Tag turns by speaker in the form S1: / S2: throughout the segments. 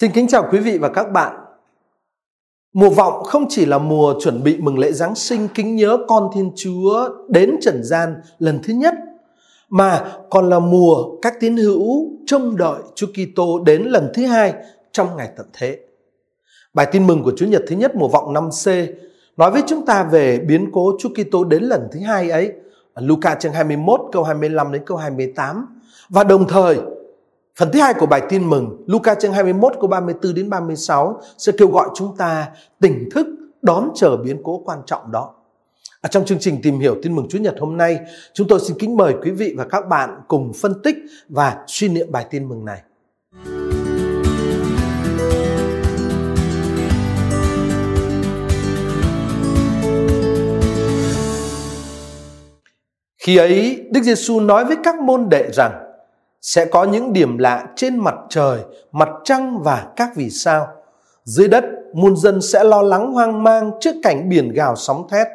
S1: Xin kính chào quý vị và các bạn. Mùa vọng không chỉ là mùa chuẩn bị mừng lễ Giáng sinh kính nhớ con Thiên Chúa đến trần gian lần thứ nhất, mà còn là mùa các tín hữu trông đợi Chúa Kitô đến lần thứ hai trong ngày tận thế. Bài tin mừng của Chúa Nhật thứ nhất mùa vọng 5C nói với chúng ta về biến cố Chúa Kitô đến lần thứ hai ấy. Luca chương 21 câu 25 đến câu 28 và đồng thời Phần thứ hai của bài tin mừng, Luca chương 21 câu 34 đến 36 sẽ kêu gọi chúng ta tỉnh thức đón chờ biến cố quan trọng đó. Ở trong chương trình tìm hiểu tin mừng Chúa Nhật hôm nay, chúng tôi xin kính mời quý vị và các bạn cùng phân tích và suy niệm bài tin mừng này. Khi ấy, Đức Giêsu nói với các môn đệ rằng: sẽ có những điểm lạ trên mặt trời, mặt trăng và các vì sao. Dưới đất, muôn dân sẽ lo lắng hoang mang trước cảnh biển gào sóng thét.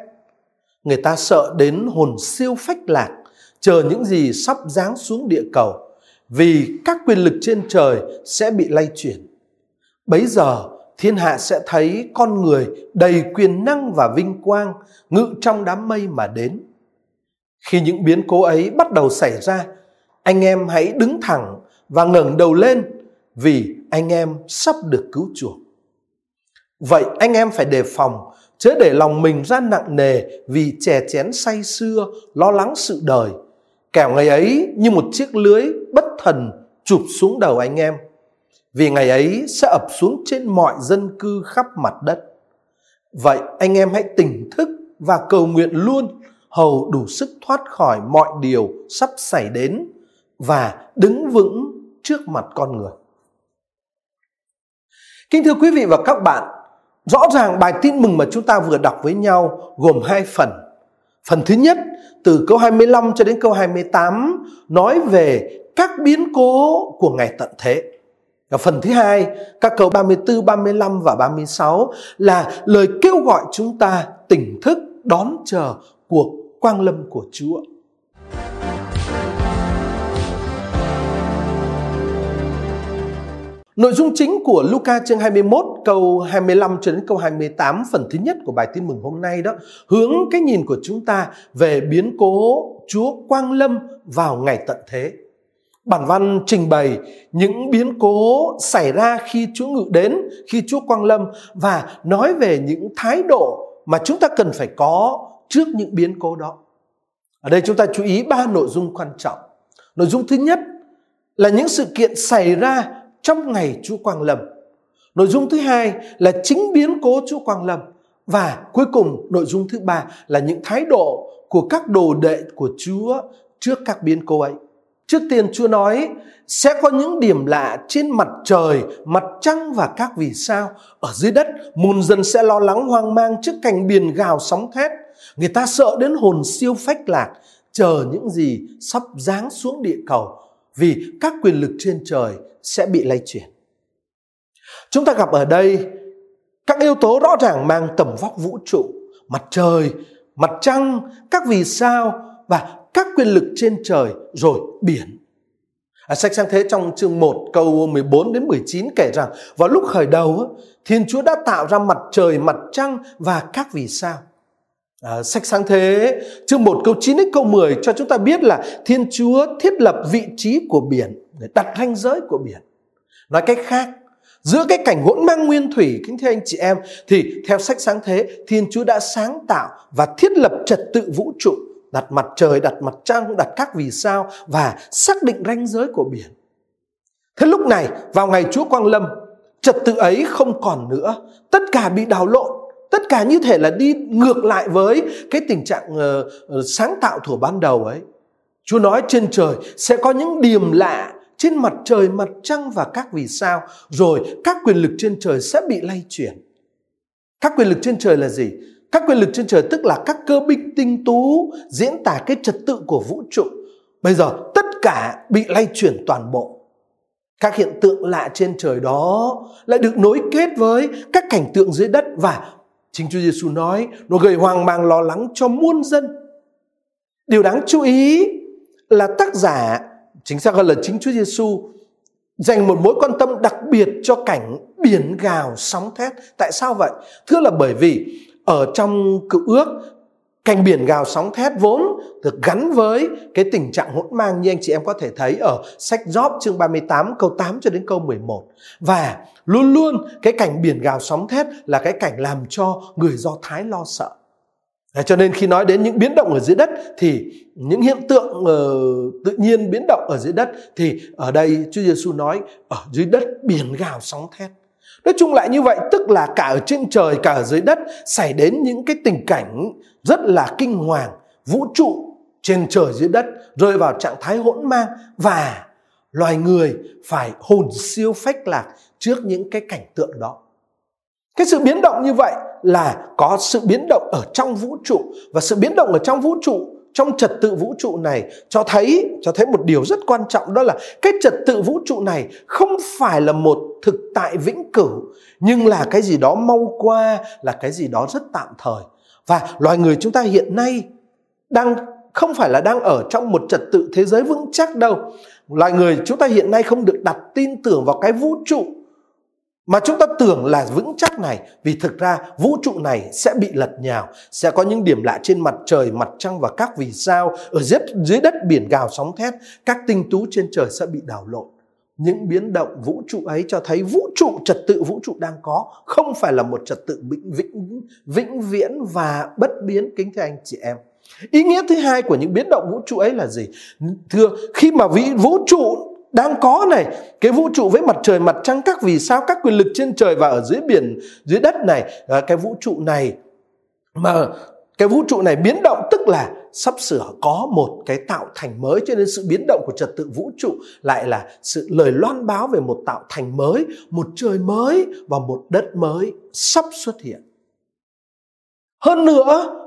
S1: Người ta sợ đến hồn siêu phách lạc, chờ những gì sắp giáng xuống địa cầu, vì các quyền lực trên trời sẽ bị lay chuyển. Bấy giờ, thiên hạ sẽ thấy con người đầy quyền năng và vinh quang ngự trong đám mây mà đến. Khi những biến cố ấy bắt đầu xảy ra, anh em hãy đứng thẳng và ngẩng đầu lên vì anh em sắp được cứu chuộc. Vậy anh em phải đề phòng, chớ để lòng mình ra nặng nề vì chè chén say xưa, lo lắng sự đời. Kẻo ngày ấy như một chiếc lưới bất thần chụp xuống đầu anh em. Vì ngày ấy sẽ ập xuống trên mọi dân cư khắp mặt đất. Vậy anh em hãy tỉnh thức và cầu nguyện luôn hầu đủ sức thoát khỏi mọi điều sắp xảy đến và đứng vững trước mặt con người. Kính thưa quý vị và các bạn, rõ ràng bài tin mừng mà chúng ta vừa đọc với nhau gồm hai phần. Phần thứ nhất từ câu 25 cho đến câu 28 nói về các biến cố của ngày tận thế. Và phần thứ hai, các câu 34, 35 và 36 là lời kêu gọi chúng ta tỉnh thức đón chờ cuộc quang lâm của Chúa. Nội dung chính của Luca chương 21 câu 25 cho đến câu 28 phần thứ nhất của bài tin mừng hôm nay đó hướng cái nhìn của chúng ta về biến cố Chúa Quang Lâm vào ngày tận thế. Bản văn trình bày những biến cố xảy ra khi Chúa ngự đến, khi Chúa Quang Lâm và nói về những thái độ mà chúng ta cần phải có trước những biến cố đó. Ở đây chúng ta chú ý ba nội dung quan trọng. Nội dung thứ nhất là những sự kiện xảy ra trong ngày Chúa Quang Lâm. Nội dung thứ hai là chính biến cố Chúa Quang Lâm. Và cuối cùng nội dung thứ ba là những thái độ của các đồ đệ của Chúa trước các biến cố ấy. Trước tiên Chúa nói sẽ có những điểm lạ trên mặt trời, mặt trăng và các vì sao. Ở dưới đất, muôn dân sẽ lo lắng hoang mang trước cành biển gào sóng thét. Người ta sợ đến hồn siêu phách lạc, chờ những gì sắp giáng xuống địa cầu. Vì các quyền lực trên trời sẽ bị lay chuyển. Chúng ta gặp ở đây các yếu tố rõ ràng mang tầm vóc vũ trụ, mặt trời, mặt trăng, các vì sao và các quyền lực trên trời rồi biển. À, sách sáng thế trong chương 1 câu 14 đến 19 kể rằng vào lúc khởi đầu Thiên Chúa đã tạo ra mặt trời, mặt trăng và các vì sao. À, sách sáng thế chương 1 câu 9 đến câu 10 cho chúng ta biết là Thiên Chúa thiết lập vị trí của biển để đặt ranh giới của biển. Nói cách khác, giữa cái cảnh hỗn mang nguyên thủy kính thưa anh chị em thì theo sách sáng thế Thiên Chúa đã sáng tạo và thiết lập trật tự vũ trụ đặt mặt trời, đặt mặt trăng, đặt các vì sao và xác định ranh giới của biển. Thế lúc này vào ngày Chúa Quang Lâm trật tự ấy không còn nữa tất cả bị đảo lộn tất cả như thể là đi ngược lại với cái tình trạng uh, sáng tạo thuở ban đầu ấy. Chúa nói trên trời sẽ có những điểm lạ trên mặt trời mặt trăng và các vì sao. Rồi các quyền lực trên trời sẽ bị lay chuyển. Các quyền lực trên trời là gì? Các quyền lực trên trời tức là các cơ binh tinh tú diễn tả cái trật tự của vũ trụ. Bây giờ tất cả bị lay chuyển toàn bộ. Các hiện tượng lạ trên trời đó lại được nối kết với các cảnh tượng dưới đất và Chính Chúa Giêsu nói, nó gây hoang mang lo lắng cho muôn dân. Điều đáng chú ý là tác giả, chính xác hơn là chính Chúa Giêsu dành một mối quan tâm đặc biệt cho cảnh biển gào sóng thét. Tại sao vậy? Thưa là bởi vì ở trong cựu ước Cành biển gào sóng thét vốn được gắn với cái tình trạng hỗn mang như anh chị em có thể thấy ở sách Job chương 38 câu 8 cho đến câu 11. Và luôn luôn cái cảnh biển gào sóng thét là cái cảnh làm cho người Do Thái lo sợ. Cho nên khi nói đến những biến động ở dưới đất thì những hiện tượng uh, tự nhiên biến động ở dưới đất thì ở đây Chúa Giêsu nói ở dưới đất biển gào sóng thét. Nói chung lại như vậy tức là cả ở trên trời cả ở dưới đất xảy đến những cái tình cảnh rất là kinh hoàng, vũ trụ trên trời dưới đất rơi vào trạng thái hỗn mang và loài người phải hồn siêu phách lạc trước những cái cảnh tượng đó. Cái sự biến động như vậy là có sự biến động ở trong vũ trụ và sự biến động ở trong vũ trụ trong trật tự vũ trụ này, cho thấy cho thấy một điều rất quan trọng, đó là cái trật tự vũ trụ này không phải là một thực tại vĩnh cửu, nhưng là cái gì đó mau qua, là cái gì đó rất tạm thời. Và loài người chúng ta hiện nay đang, không phải là đang ở trong một trật tự thế giới vững chắc đâu. Loài người chúng ta hiện nay không được đặt tin tưởng vào cái vũ trụ mà chúng ta tưởng là vững chắc này vì thực ra vũ trụ này sẽ bị lật nhào sẽ có những điểm lạ trên mặt trời mặt trăng và các vì sao ở dưới, dưới đất biển gào sóng thét các tinh tú trên trời sẽ bị đảo lộn. Những biến động vũ trụ ấy cho thấy vũ trụ trật tự vũ trụ đang có không phải là một trật tự vĩnh vĩnh vĩnh viễn và bất biến kính thưa anh chị em. Ý nghĩa thứ hai của những biến động vũ trụ ấy là gì? Thưa khi mà vũ trụ đang có này cái vũ trụ với mặt trời mặt trăng các vì sao các quyền lực trên trời và ở dưới biển dưới đất này à, cái vũ trụ này mà cái vũ trụ này biến động tức là sắp sửa có một cái tạo thành mới cho nên sự biến động của trật tự vũ trụ lại là sự lời loan báo về một tạo thành mới một trời mới và một đất mới sắp xuất hiện. Hơn nữa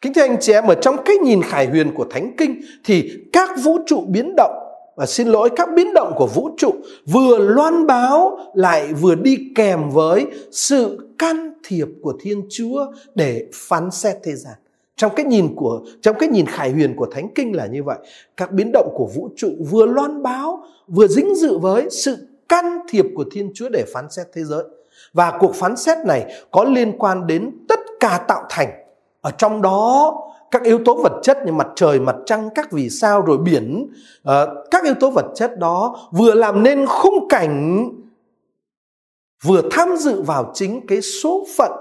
S1: kính thưa anh chị em ở trong cái nhìn khải huyền của thánh kinh thì các vũ trụ biến động và xin lỗi các biến động của vũ trụ vừa loan báo lại vừa đi kèm với sự can thiệp của Thiên Chúa để phán xét thế gian. Trong cái nhìn của, trong cái nhìn khải huyền của Thánh Kinh là như vậy. Các biến động của vũ trụ vừa loan báo, vừa dính dự với sự can thiệp của Thiên Chúa để phán xét thế giới. Và cuộc phán xét này có liên quan đến tất cả tạo thành. Ở trong đó các yếu tố vật chất như mặt trời, mặt trăng, các vì sao rồi biển, uh, các yếu tố vật chất đó vừa làm nên khung cảnh vừa tham dự vào chính cái số phận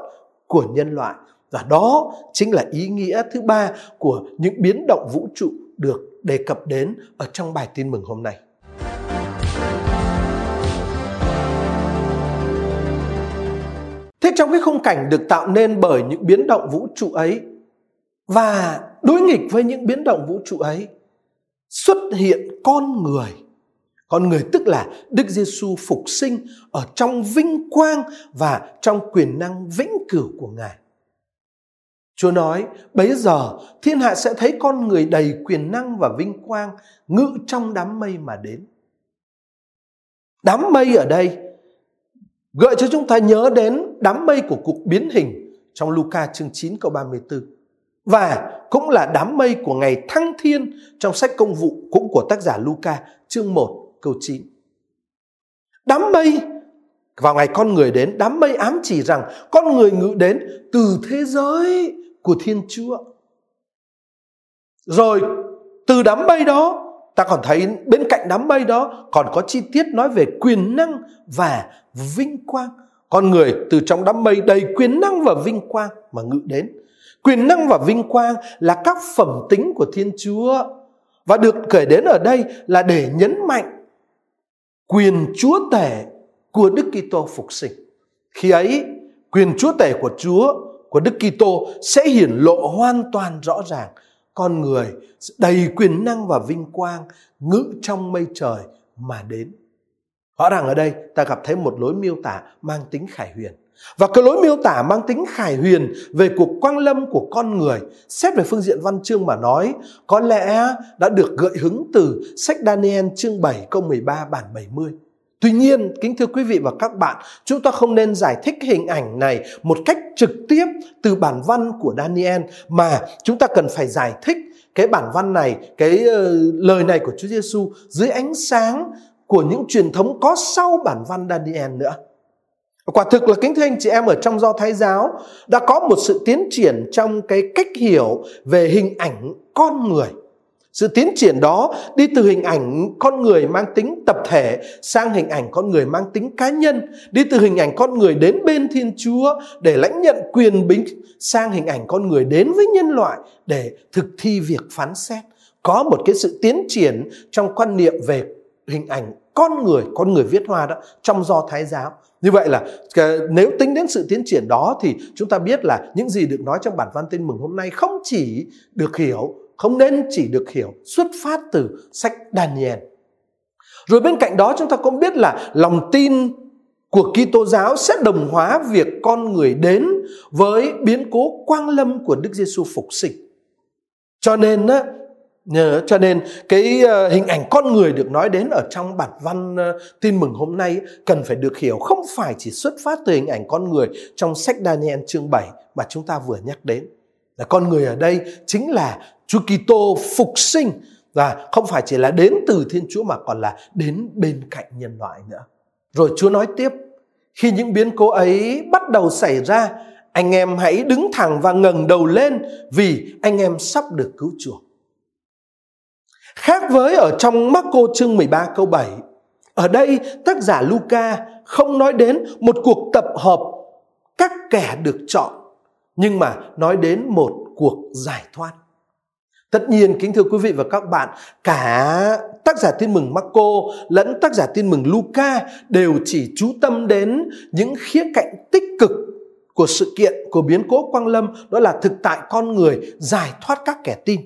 S1: của nhân loại và đó chính là ý nghĩa thứ ba của những biến động vũ trụ được đề cập đến ở trong bài tin mừng hôm nay. Thế trong cái khung cảnh được tạo nên bởi những biến động vũ trụ ấy và đối nghịch với những biến động vũ trụ ấy xuất hiện con người. Con người tức là Đức Giêsu phục sinh ở trong vinh quang và trong quyền năng vĩnh cửu của Ngài. Chúa nói, bấy giờ thiên hạ sẽ thấy con người đầy quyền năng và vinh quang ngự trong đám mây mà đến. Đám mây ở đây gợi cho chúng ta nhớ đến đám mây của cuộc biến hình trong Luca chương 9 câu 34 và cũng là đám mây của ngày thăng thiên trong sách công vụ cũng của tác giả Luca chương 1 câu 9. Đám mây vào ngày con người đến, đám mây ám chỉ rằng con người ngự đến từ thế giới của Thiên Chúa. Rồi từ đám mây đó ta còn thấy bên cạnh đám mây đó còn có chi tiết nói về quyền năng và vinh quang. Con người từ trong đám mây đầy quyền năng và vinh quang mà ngự đến. Quyền năng và vinh quang là các phẩm tính của Thiên Chúa và được kể đến ở đây là để nhấn mạnh quyền chúa tể của Đức Kitô phục sinh. Khi ấy, quyền chúa tể của Chúa của Đức Kitô sẽ hiển lộ hoàn toàn rõ ràng con người đầy quyền năng và vinh quang ngự trong mây trời mà đến. Rõ ràng ở đây ta gặp thấy một lối miêu tả mang tính khải huyền. Và cái lối miêu tả mang tính khải huyền về cuộc quang lâm của con người, xét về phương diện văn chương mà nói, có lẽ đã được gợi hứng từ sách Daniel chương 7 câu 13 bản 70. Tuy nhiên, kính thưa quý vị và các bạn, chúng ta không nên giải thích hình ảnh này một cách trực tiếp từ bản văn của Daniel mà chúng ta cần phải giải thích cái bản văn này, cái ờ, lời này của Chúa Giêsu dưới ánh sáng của những truyền thống có sau bản văn Daniel nữa. Quả thực là kính thưa anh chị em ở trong do Thái giáo đã có một sự tiến triển trong cái cách hiểu về hình ảnh con người. Sự tiến triển đó đi từ hình ảnh con người mang tính tập thể sang hình ảnh con người mang tính cá nhân, đi từ hình ảnh con người đến bên Thiên Chúa để lãnh nhận quyền bính sang hình ảnh con người đến với nhân loại để thực thi việc phán xét. Có một cái sự tiến triển trong quan niệm về hình ảnh con người, con người viết hoa đó trong do Thái giáo. Như vậy là ờ, nếu tính đến sự tiến triển đó thì chúng ta biết là những gì được nói trong bản văn tin mừng hôm nay không chỉ được hiểu, không nên chỉ được hiểu xuất phát từ sách Daniel. Rồi bên cạnh đó chúng ta cũng biết là lòng tin của Kitô giáo sẽ đồng hóa việc con người đến với biến cố quang lâm của Đức Giêsu phục sinh. Cho nên cho nên cái ờ, hình ảnh con người được nói đến ở trong bản văn ờ, tin mừng hôm nay cần phải được hiểu không phải chỉ xuất phát từ hình ảnh con người trong sách Daniel chương 7 mà chúng ta vừa nhắc đến. Là con người ở đây chính là Chúa Kitô phục sinh và không phải chỉ là đến từ Thiên Chúa mà còn là đến bên cạnh nhân loại nữa. Rồi Chúa nói tiếp, khi những biến cố ấy bắt đầu xảy ra, anh em hãy đứng thẳng và ngẩng đầu lên vì anh em sắp được cứu chuộc. Khác với ở trong Marco chương 13 câu 7, ở đây tác giả Luca không nói đến một cuộc tập hợp các kẻ được chọn, nhưng mà nói đến một cuộc giải thoát. Tất nhiên kính thưa quý vị và các bạn, cả tác giả tin mừng Marco lẫn tác giả tin mừng Luca đều chỉ chú tâm đến những khía cạnh tích cực của sự kiện của biến cố quang lâm đó là thực tại con người giải thoát các kẻ tin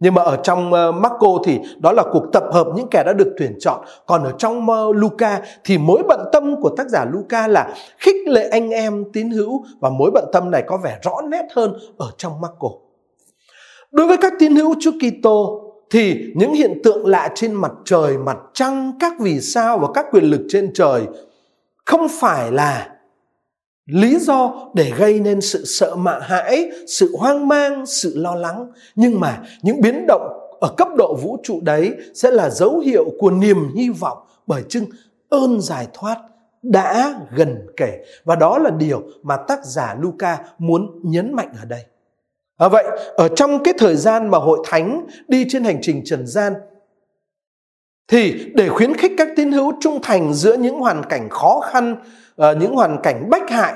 S1: nhưng mà ở trong ờ, Marco thì đó là cuộc tập hợp những kẻ đã được tuyển chọn. Còn ở trong ờ, Luca thì mối bận tâm của tác giả Luca là khích lệ anh em tín hữu và mối bận tâm này có vẻ rõ nét hơn ở trong Marco. Đối với các tín hữu Chúa Kitô thì những hiện tượng lạ trên mặt trời, mặt trăng, các vì sao và các quyền lực trên trời không phải là lý do để gây nên sự sợ mạ hãi sự hoang mang sự lo lắng nhưng mà những biến động ở cấp độ vũ trụ đấy sẽ là dấu hiệu của niềm hy vọng bởi chưng ơn giải thoát đã gần kể và đó là điều mà tác giả Luca muốn nhấn mạnh ở đây. À vậy, ở trong cái thời gian mà hội thánh đi trên hành trình trần gian thì để khuyến khích các tín hữu trung thành giữa những hoàn cảnh khó khăn uh, những hoàn cảnh bách hại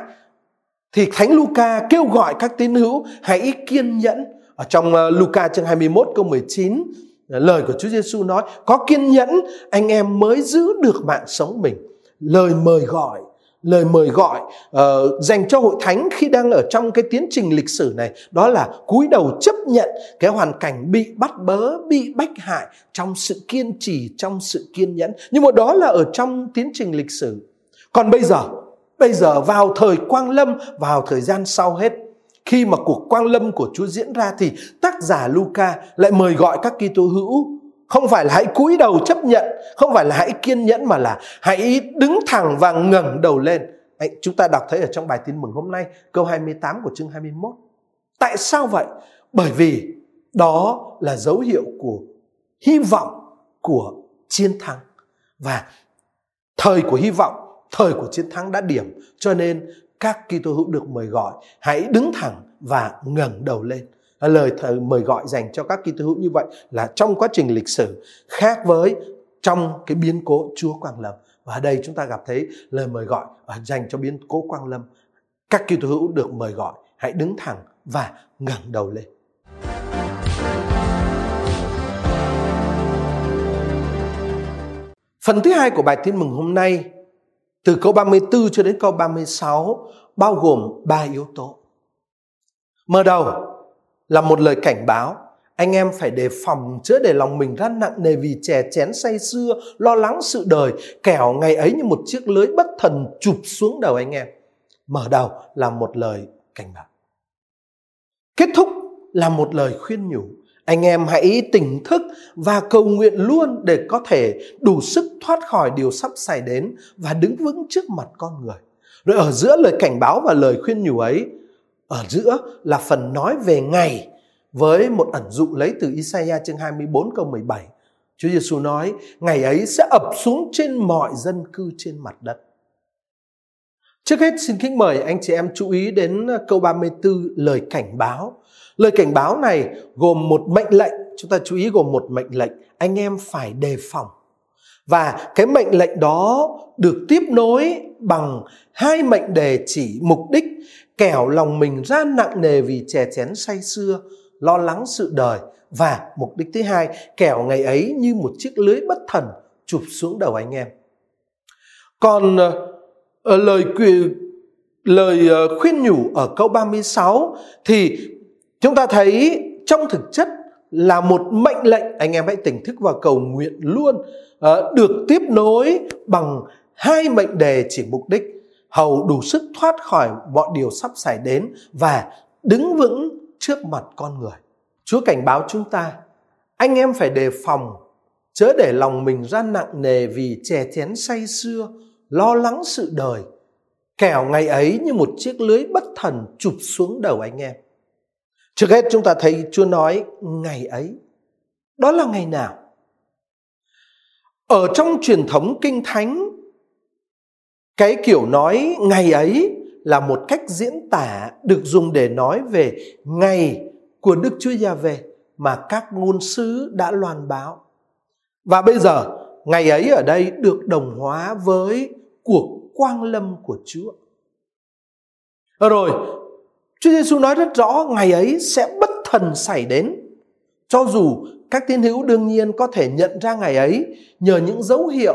S1: thì Thánh Luca kêu gọi các tín hữu hãy kiên nhẫn. Ở trong uh, Luca chương 21 câu 19 ờ, lời của Chúa Giêsu nói có kiên nhẫn anh em mới giữ được mạng sống mình. Lời mời gọi lời mời gọi uh, dành cho hội thánh khi đang ở trong cái tiến trình lịch sử này đó là cúi đầu chấp nhận cái hoàn cảnh bị bắt bớ bị bách hại trong sự kiên trì trong sự kiên nhẫn nhưng mà đó là ở trong tiến trình lịch sử còn bây giờ, bây giờ vào thời quang lâm, vào thời gian sau hết, khi mà cuộc quang lâm của Chúa diễn ra thì tác giả Luca lại mời gọi các Kitô hữu không phải là hãy cúi đầu chấp nhận, không phải là hãy kiên nhẫn mà là hãy đứng thẳng và ngẩng đầu lên. Đấy, chúng ta đọc thấy ở trong bài tin mừng hôm nay câu 28 của chương 21. Tại sao vậy? Bởi vì đó là dấu hiệu của hy vọng của chiến thắng và thời của hy vọng thời của chiến thắng đã điểm, cho nên các Kitô hữu được mời gọi. Hãy đứng thẳng và ngẩng đầu lên. Lời thờ mời gọi dành cho các Kitô hữu như vậy là trong quá trình lịch sử, khác với trong cái biến cố Chúa Quang Lâm. Và ở đây chúng ta gặp thấy lời mời gọi dành cho biến cố Quang Lâm. Các Kitô hữu được mời gọi. Hãy đứng thẳng và ngẩng đầu lên. Phần thứ hai của bài tin mừng hôm nay từ câu 34 cho đến câu 36 bao gồm ba yếu tố. Mở đầu là một lời cảnh báo. Anh em phải đề phòng, chớ để lòng mình ra nặng nề vì chè chén say xưa lo lắng sự đời, kẻo ngày ấy như một chiếc lưới bất thần chụp xuống đầu anh em. Mở đầu là một lời cảnh báo. Kết thúc là một lời khuyên nhủ anh em hãy tỉnh thức và cầu nguyện luôn để có thể đủ sức thoát khỏi điều sắp xảy đến và đứng vững trước mặt con người. Rồi ở giữa lời cảnh báo và lời khuyên nhủ ấy, ở giữa là phần nói về ngày với một ẩn dụ lấy từ Isaiah chương 24 câu 17 Chúa Giêsu nói, ngày ấy sẽ ập xuống trên mọi dân cư trên mặt đất. Trước hết xin kính mời anh chị em chú ý đến câu 34 lời cảnh báo. Lời cảnh báo này gồm một mệnh lệnh, chúng ta chú ý gồm một mệnh lệnh, anh em phải đề phòng. Và cái mệnh lệnh đó được tiếp nối bằng hai mệnh đề chỉ mục đích kẻo lòng mình ra nặng nề vì chè chén say xưa, lo lắng sự đời và mục đích thứ hai kẻo ngày ấy như một chiếc lưới bất thần chụp xuống đầu anh em. Còn uh, lời lời ờ, khuyên nhủ ở câu 36 thì chúng ta thấy trong thực chất là một mệnh lệnh anh em hãy tỉnh thức và cầu nguyện luôn ờ, được tiếp nối bằng hai mệnh đề chỉ mục đích hầu đủ sức thoát khỏi mọi điều sắp xảy đến và đứng vững trước mặt con người. Chúa cảnh báo chúng ta, anh em phải đề phòng, chớ để lòng mình ra nặng nề vì chè chén say xưa, lo lắng sự đời. Kẻo ngày ấy như một chiếc lưới bất thần chụp xuống đầu anh em. Trước hết chúng ta thấy Chúa nói ngày ấy. Đó là ngày nào? Ở trong truyền thống kinh thánh, cái kiểu nói ngày ấy là một cách diễn tả được dùng để nói về ngày của Đức Chúa Gia về mà các ngôn sứ đã loan báo. Và bây giờ, ngày ấy ở đây được đồng hóa với cuộc quang lâm của Chúa. Rồi, Chúa Giêsu nói rất rõ ngày ấy sẽ bất thần xảy đến. Cho dù các tín hữu đương nhiên có thể nhận ra ngày ấy nhờ những dấu hiệu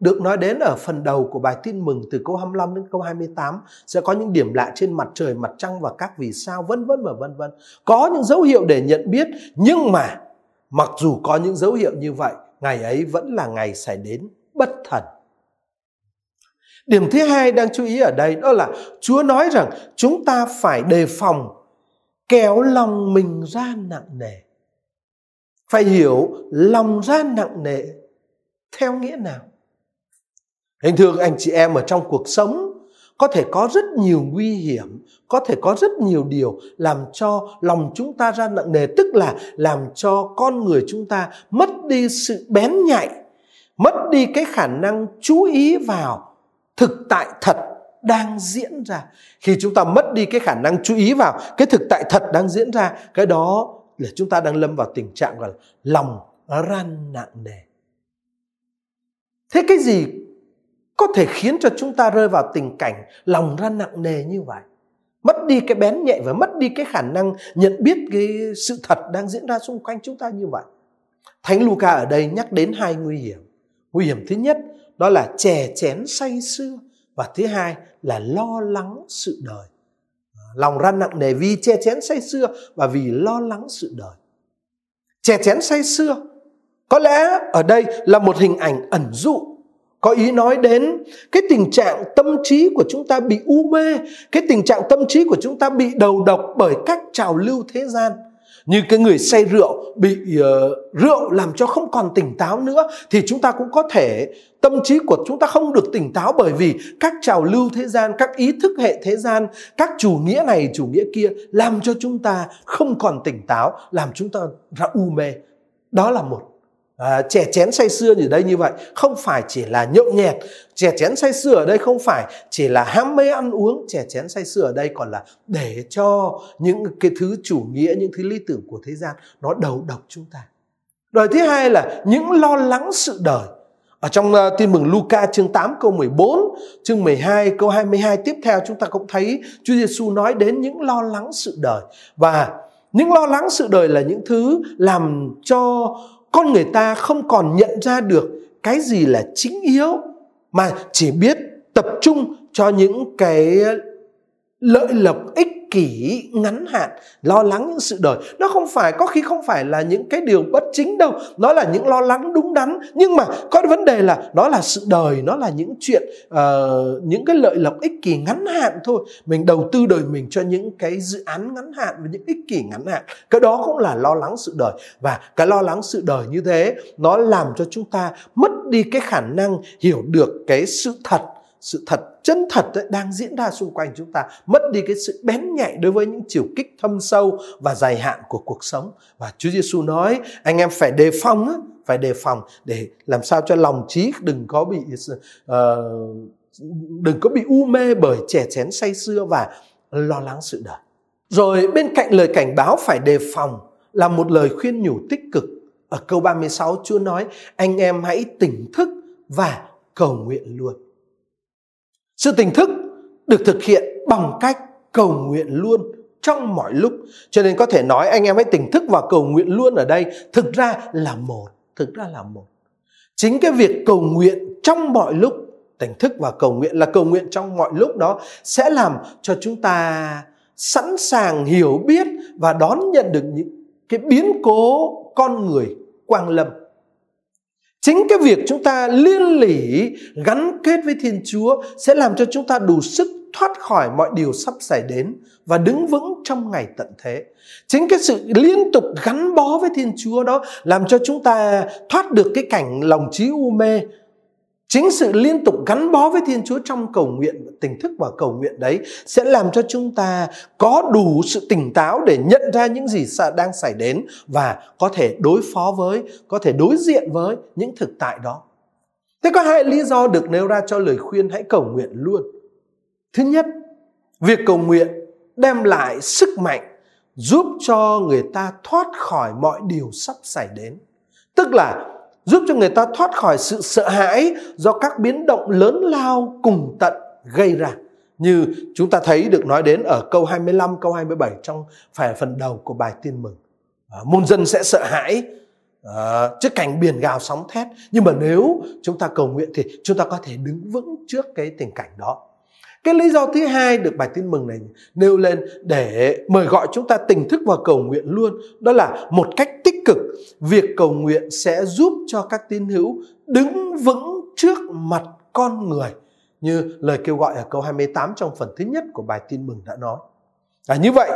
S1: được nói đến ở phần đầu của bài tin mừng từ câu 25 đến câu 28 sẽ có những điểm lạ trên mặt trời, mặt trăng và các vì sao vân vân và vân vân. Có những dấu hiệu để nhận biết nhưng mà mặc dù có những dấu hiệu như vậy, ngày ấy vẫn là ngày xảy đến bất thần. Điểm thứ hai đang chú ý ở đây đó là Chúa nói rằng chúng ta phải đề phòng kéo lòng mình ra nặng nề. Phải hiểu lòng ra nặng nề theo nghĩa nào? Hình thường anh chị em ở trong cuộc sống có thể có rất nhiều nguy hiểm, có thể có rất nhiều điều làm cho lòng chúng ta ra nặng nề, tức là làm cho con người chúng ta mất đi sự bén nhạy, mất đi cái khả năng chú ý vào thực tại thật đang diễn ra. Khi chúng ta mất đi cái khả năng chú ý vào cái thực tại thật đang diễn ra, cái đó là chúng ta đang lâm vào tình trạng gọi là lòng ran nặng nề. Thế cái gì có thể khiến cho chúng ta rơi vào tình cảnh lòng ran nặng nề như vậy mất đi cái bén nhạy và mất đi cái khả năng nhận biết cái sự thật đang diễn ra xung quanh chúng ta như vậy thánh Luca ở đây nhắc đến hai nguy hiểm nguy hiểm thứ nhất đó là chè chén say sưa và thứ hai là lo lắng sự đời. Lòng ra nặng nề vì chè chén say sưa và vì lo lắng sự đời. Chè chén say sưa, có lẽ ở đây là một hình ảnh ẩn dụ, có ý nói đến cái tình trạng tâm trí của chúng ta bị u mê, cái tình trạng tâm trí của chúng ta bị đầu độc bởi các trào lưu thế gian như cái người say rượu bị uh, rượu làm cho không còn tỉnh táo nữa thì chúng ta cũng có thể tâm trí của chúng ta không được tỉnh táo bởi vì các trào lưu thế gian các ý thức hệ thế gian các chủ nghĩa này chủ nghĩa kia làm cho chúng ta không còn tỉnh táo làm chúng ta ra u mê. Đó là một À, chè chén say xưa ở đây như vậy. Không phải chỉ là nhậu nhẹt. Chè chén say xưa ở đây không phải chỉ là ham mê ăn uống. Chè chén say xưa ở đây còn là để cho những cái thứ chủ nghĩa những thứ lý tưởng của thế gian nó đầu độc chúng ta. Đời thứ hai là những lo lắng sự đời. Ở trong uh, tin mừng Luca chương 8 câu 14, chương 12 câu 22 tiếp theo chúng ta cũng thấy Chúa Giêsu nói đến những lo lắng sự đời. Và những lo lắng sự đời là những thứ làm cho con người ta không còn nhận ra được cái gì là chính yếu, mà chỉ biết tập trung cho những cái lợi lộc ích kỷ ngắn hạn lo lắng những sự đời. Nó không phải có khi không phải là những cái điều bất chính đâu. Nó là những lo lắng đúng đắn. Nhưng mà có vấn đề là nó là sự đời nó là những chuyện uh, những cái lợi lộc ích kỷ ngắn hạn thôi. Mình đầu tư đời mình cho những cái dự án ngắn hạn và những ích kỷ ngắn hạn. Cái đó cũng là lo lắng sự đời. Và cái lo lắng sự đời như thế nó làm cho chúng ta mất đi cái khả năng hiểu được cái sự thật sự thật chân thật ấy, đang diễn ra xung quanh chúng ta mất đi cái sự bén nhạy đối với những chiều kích thâm sâu và dài hạn của cuộc sống và Chúa Giêsu nói anh em phải đề phòng phải đề phòng để làm sao cho lòng trí đừng có bị uh, đừng có bị u mê bởi trẻ chén say xưa và lo lắng sự đời. Rồi bên cạnh lời cảnh báo phải đề phòng là một lời khuyên nhủ tích cực. Ở câu 36 Chúa nói anh em hãy tỉnh thức và cầu nguyện luôn. Sự tỉnh thức được thực hiện bằng cách cầu nguyện luôn trong mọi lúc. Cho nên có thể nói anh em hãy tỉnh thức và cầu nguyện luôn ở đây thực ra là một, thực ra là một. Chính cái việc cầu nguyện trong mọi lúc, tỉnh thức và cầu nguyện là cầu nguyện trong mọi lúc đó sẽ làm cho chúng ta sẵn sàng hiểu biết và đón nhận được những cái biến cố con người quang lâm chính cái việc chúng ta liên lỉ, gắn kết với thiên chúa sẽ làm cho chúng ta đủ sức thoát khỏi mọi điều sắp xảy đến và đứng vững trong ngày tận thế. Chính cái sự liên tục gắn bó với thiên chúa đó làm cho chúng ta thoát được cái cảnh lòng trí u mê Chính sự liên tục gắn bó với Thiên Chúa trong cầu nguyện, tỉnh thức và cầu nguyện đấy sẽ làm cho chúng ta có đủ sự tỉnh táo để nhận ra những gì đang xảy đến và có thể đối phó với, có thể đối diện với những thực tại đó. Thế có hai lý do được nêu ra cho lời khuyên hãy cầu nguyện luôn. Thứ nhất, việc cầu nguyện đem lại sức mạnh giúp cho người ta thoát khỏi mọi điều sắp xảy đến. Tức là giúp cho người ta thoát khỏi sự sợ hãi do các biến động lớn lao cùng tận gây ra. Như chúng ta thấy được nói đến ở câu 25, câu 27 trong phải phần đầu của bài tin mừng. À, môn dân sẽ sợ hãi à, trước cảnh biển gào sóng thét. Nhưng mà nếu chúng ta cầu nguyện thì chúng ta có thể đứng vững trước cái tình cảnh đó. Cái lý do thứ hai được bài tin mừng này nêu lên để mời gọi chúng ta tỉnh thức và cầu nguyện luôn. Đó là một cách tích cực. Việc cầu nguyện sẽ giúp cho các tín hữu đứng vững trước mặt con người. Như lời kêu gọi ở câu 28 trong phần thứ nhất của bài tin mừng đã nói. À, như vậy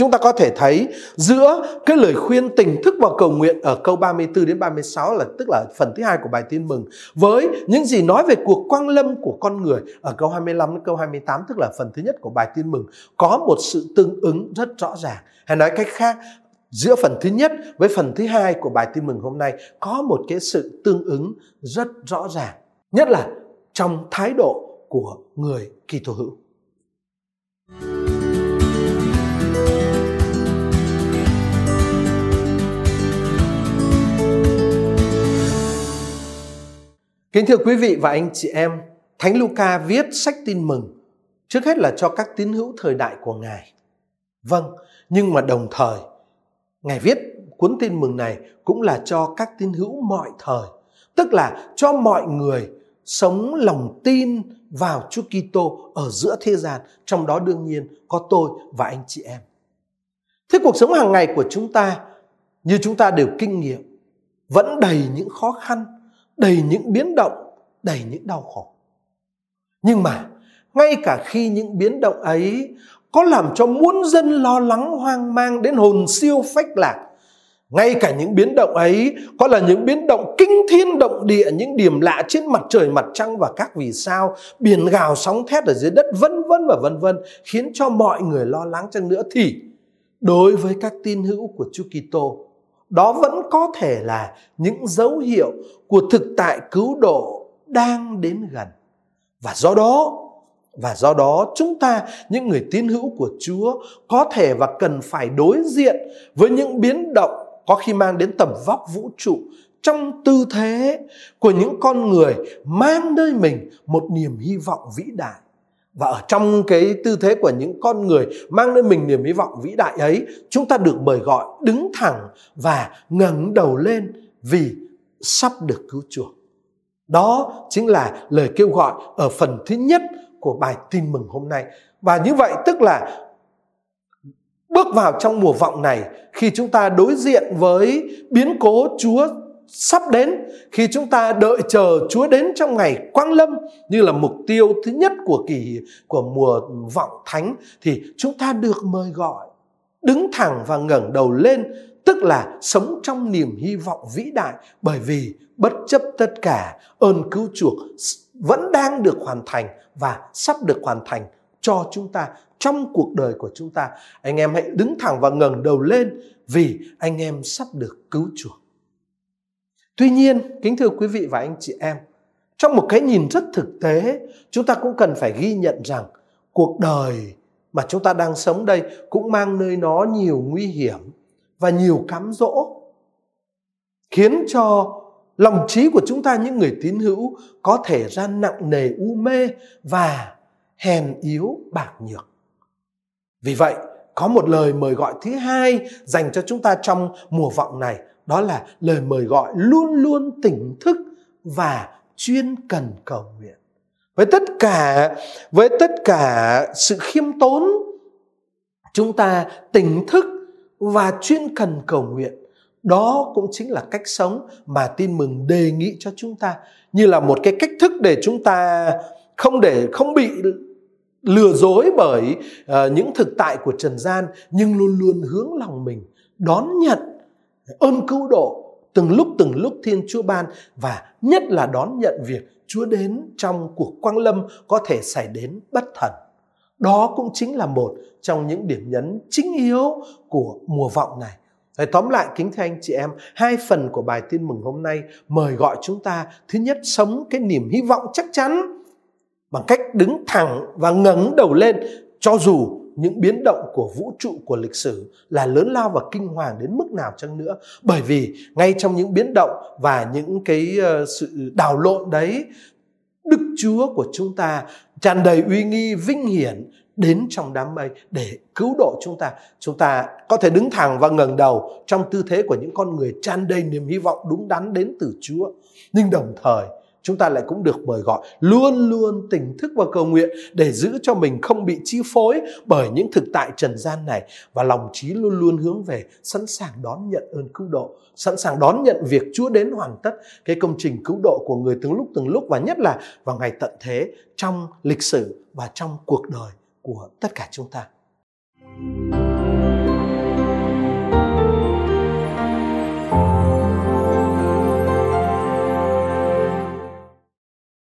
S1: Chúng ta có thể thấy giữa cái lời khuyên tỉnh thức và cầu nguyện ở câu 34 đến 36 là tức là phần thứ hai của bài tin mừng với những gì nói về cuộc quang lâm của con người ở câu 25 đến câu 28 tức là phần thứ nhất của bài tin mừng có một sự tương ứng rất rõ ràng. Hay nói cách khác, giữa phần thứ nhất với phần thứ hai của bài tin mừng hôm nay có một cái sự tương ứng rất rõ ràng. Nhất là trong thái độ của người Kitô hữu. Kính thưa quý vị và anh chị em, Thánh Luca viết sách tin mừng trước hết là cho các tín hữu thời đại của Ngài. Vâng, nhưng mà đồng thời Ngài viết cuốn tin mừng này cũng là cho các tín hữu mọi thời, tức là cho mọi người sống lòng tin vào Chúa Kitô ở giữa thế gian, trong đó đương nhiên có tôi và anh chị em. Thế cuộc sống hàng ngày của chúng ta như chúng ta đều kinh nghiệm vẫn đầy những khó khăn, đầy những biến động, đầy những đau khổ. Nhưng mà ngay cả khi những biến động ấy có làm cho muôn dân lo lắng hoang mang đến hồn siêu phách lạc, ngay cả những biến động ấy có là những biến động kinh thiên động địa, những điểm lạ trên mặt trời, mặt trăng và các vì sao, biển gào sóng thét ở dưới đất vân vân và vân vân khiến cho mọi người lo lắng chăng nữa thì đối với các tin hữu của Chúa Kitô đó vẫn có thể là những dấu hiệu của thực tại cứu độ đang đến gần. Và do đó, và do đó chúng ta những người tín hữu của Chúa có thể và cần phải đối diện với những biến động có khi mang đến tầm vóc vũ trụ trong tư thế của những con người mang nơi mình một niềm hy vọng vĩ đại và ở trong cái tư thế của những con người mang lên mình niềm hy vọng vĩ đại ấy, chúng ta được mời gọi đứng thẳng và ngẩng đầu lên vì sắp được cứu chuộc đó chính là lời kêu gọi ở phần thứ nhất của bài tin mừng hôm nay. Và như vậy tức là bước vào trong mùa vọng này, khi chúng ta đối diện với biến cố chúa sắp đến, khi chúng ta đợi chờ Chúa đến trong ngày quang lâm như là mục tiêu thứ nhất của kỳ, của mùa vọng thánh, thì chúng ta được mời gọi, đứng thẳng và ngẩng đầu lên, tức là sống trong niềm hy vọng vĩ đại. Bởi vì bất chấp tất cả, ơn cứu chuộc vẫn đang được hoàn thành và sắp được hoàn thành cho chúng ta, trong cuộc đời của chúng ta. Anh em hãy đứng thẳng và ngẩng đầu lên vì anh em sắp được cứu chuộc. Tuy nhiên, kính thưa quý vị và anh chị em, trong một cái nhìn rất thực tế, chúng ta cũng cần phải ghi nhận rằng cuộc đời mà chúng ta đang sống đây cũng mang nơi nó nhiều nguy hiểm và nhiều cám dỗ khiến cho lòng trí của chúng ta những người tín hữu có thể ra nặng nề u mê và hèn yếu bạc nhược. Vì vậy, có một lời mời gọi thứ hai dành cho chúng ta trong mùa vọng này, đó là lời mời gọi luôn luôn tỉnh thức và chuyên cần cầu nguyện. Với tất cả với tất cả sự khiêm tốn, chúng ta tỉnh thức và chuyên cần cầu nguyện đó cũng chính là cách sống mà tin mừng đề nghị cho chúng ta như là một cái cách thức để chúng ta không để không bị lừa dối bởi uh, những thực tại của trần gian nhưng luôn luôn hướng lòng mình đón nhận ơn cứu độ từng lúc từng lúc thiên chúa ban và nhất là đón nhận việc chúa đến trong cuộc quang lâm có thể xảy đến bất thần. Đó cũng chính là một trong những điểm nhấn chính yếu của mùa vọng này. Để tóm lại kính thưa anh chị em, hai phần của bài tin mừng hôm nay mời gọi chúng ta thứ nhất sống cái niềm hy vọng chắc chắn bằng cách đứng thẳng và ngẩng đầu lên cho dù những biến động của vũ trụ, của lịch sử là lớn lao và kinh hoàng đến mức nào chăng nữa. Bởi vì ngay trong những biến động và những cái ờ, sự đảo lộn đấy, đức chúa của chúng ta tràn đầy uy nghi vinh hiển đến trong đám mây để cứu độ chúng ta. Chúng ta có thể đứng thẳng và ngẩng đầu trong tư thế của những con người tràn đầy niềm hy vọng đúng đắn đến từ chúa. Nhưng đồng thời chúng ta lại cũng được mời gọi luôn luôn tỉnh thức và cầu nguyện để giữ cho mình không bị chi phối bởi những thực tại trần gian này. Và lòng trí luôn luôn hướng về sẵn sàng đón nhận ơn cứu độ, sẵn sàng đón nhận việc Chúa đến hoàn tất cái công trình cứu độ của người từng lúc từng lúc và nhất là vào ngày tận thế trong lịch sử và trong cuộc đời của tất cả chúng ta.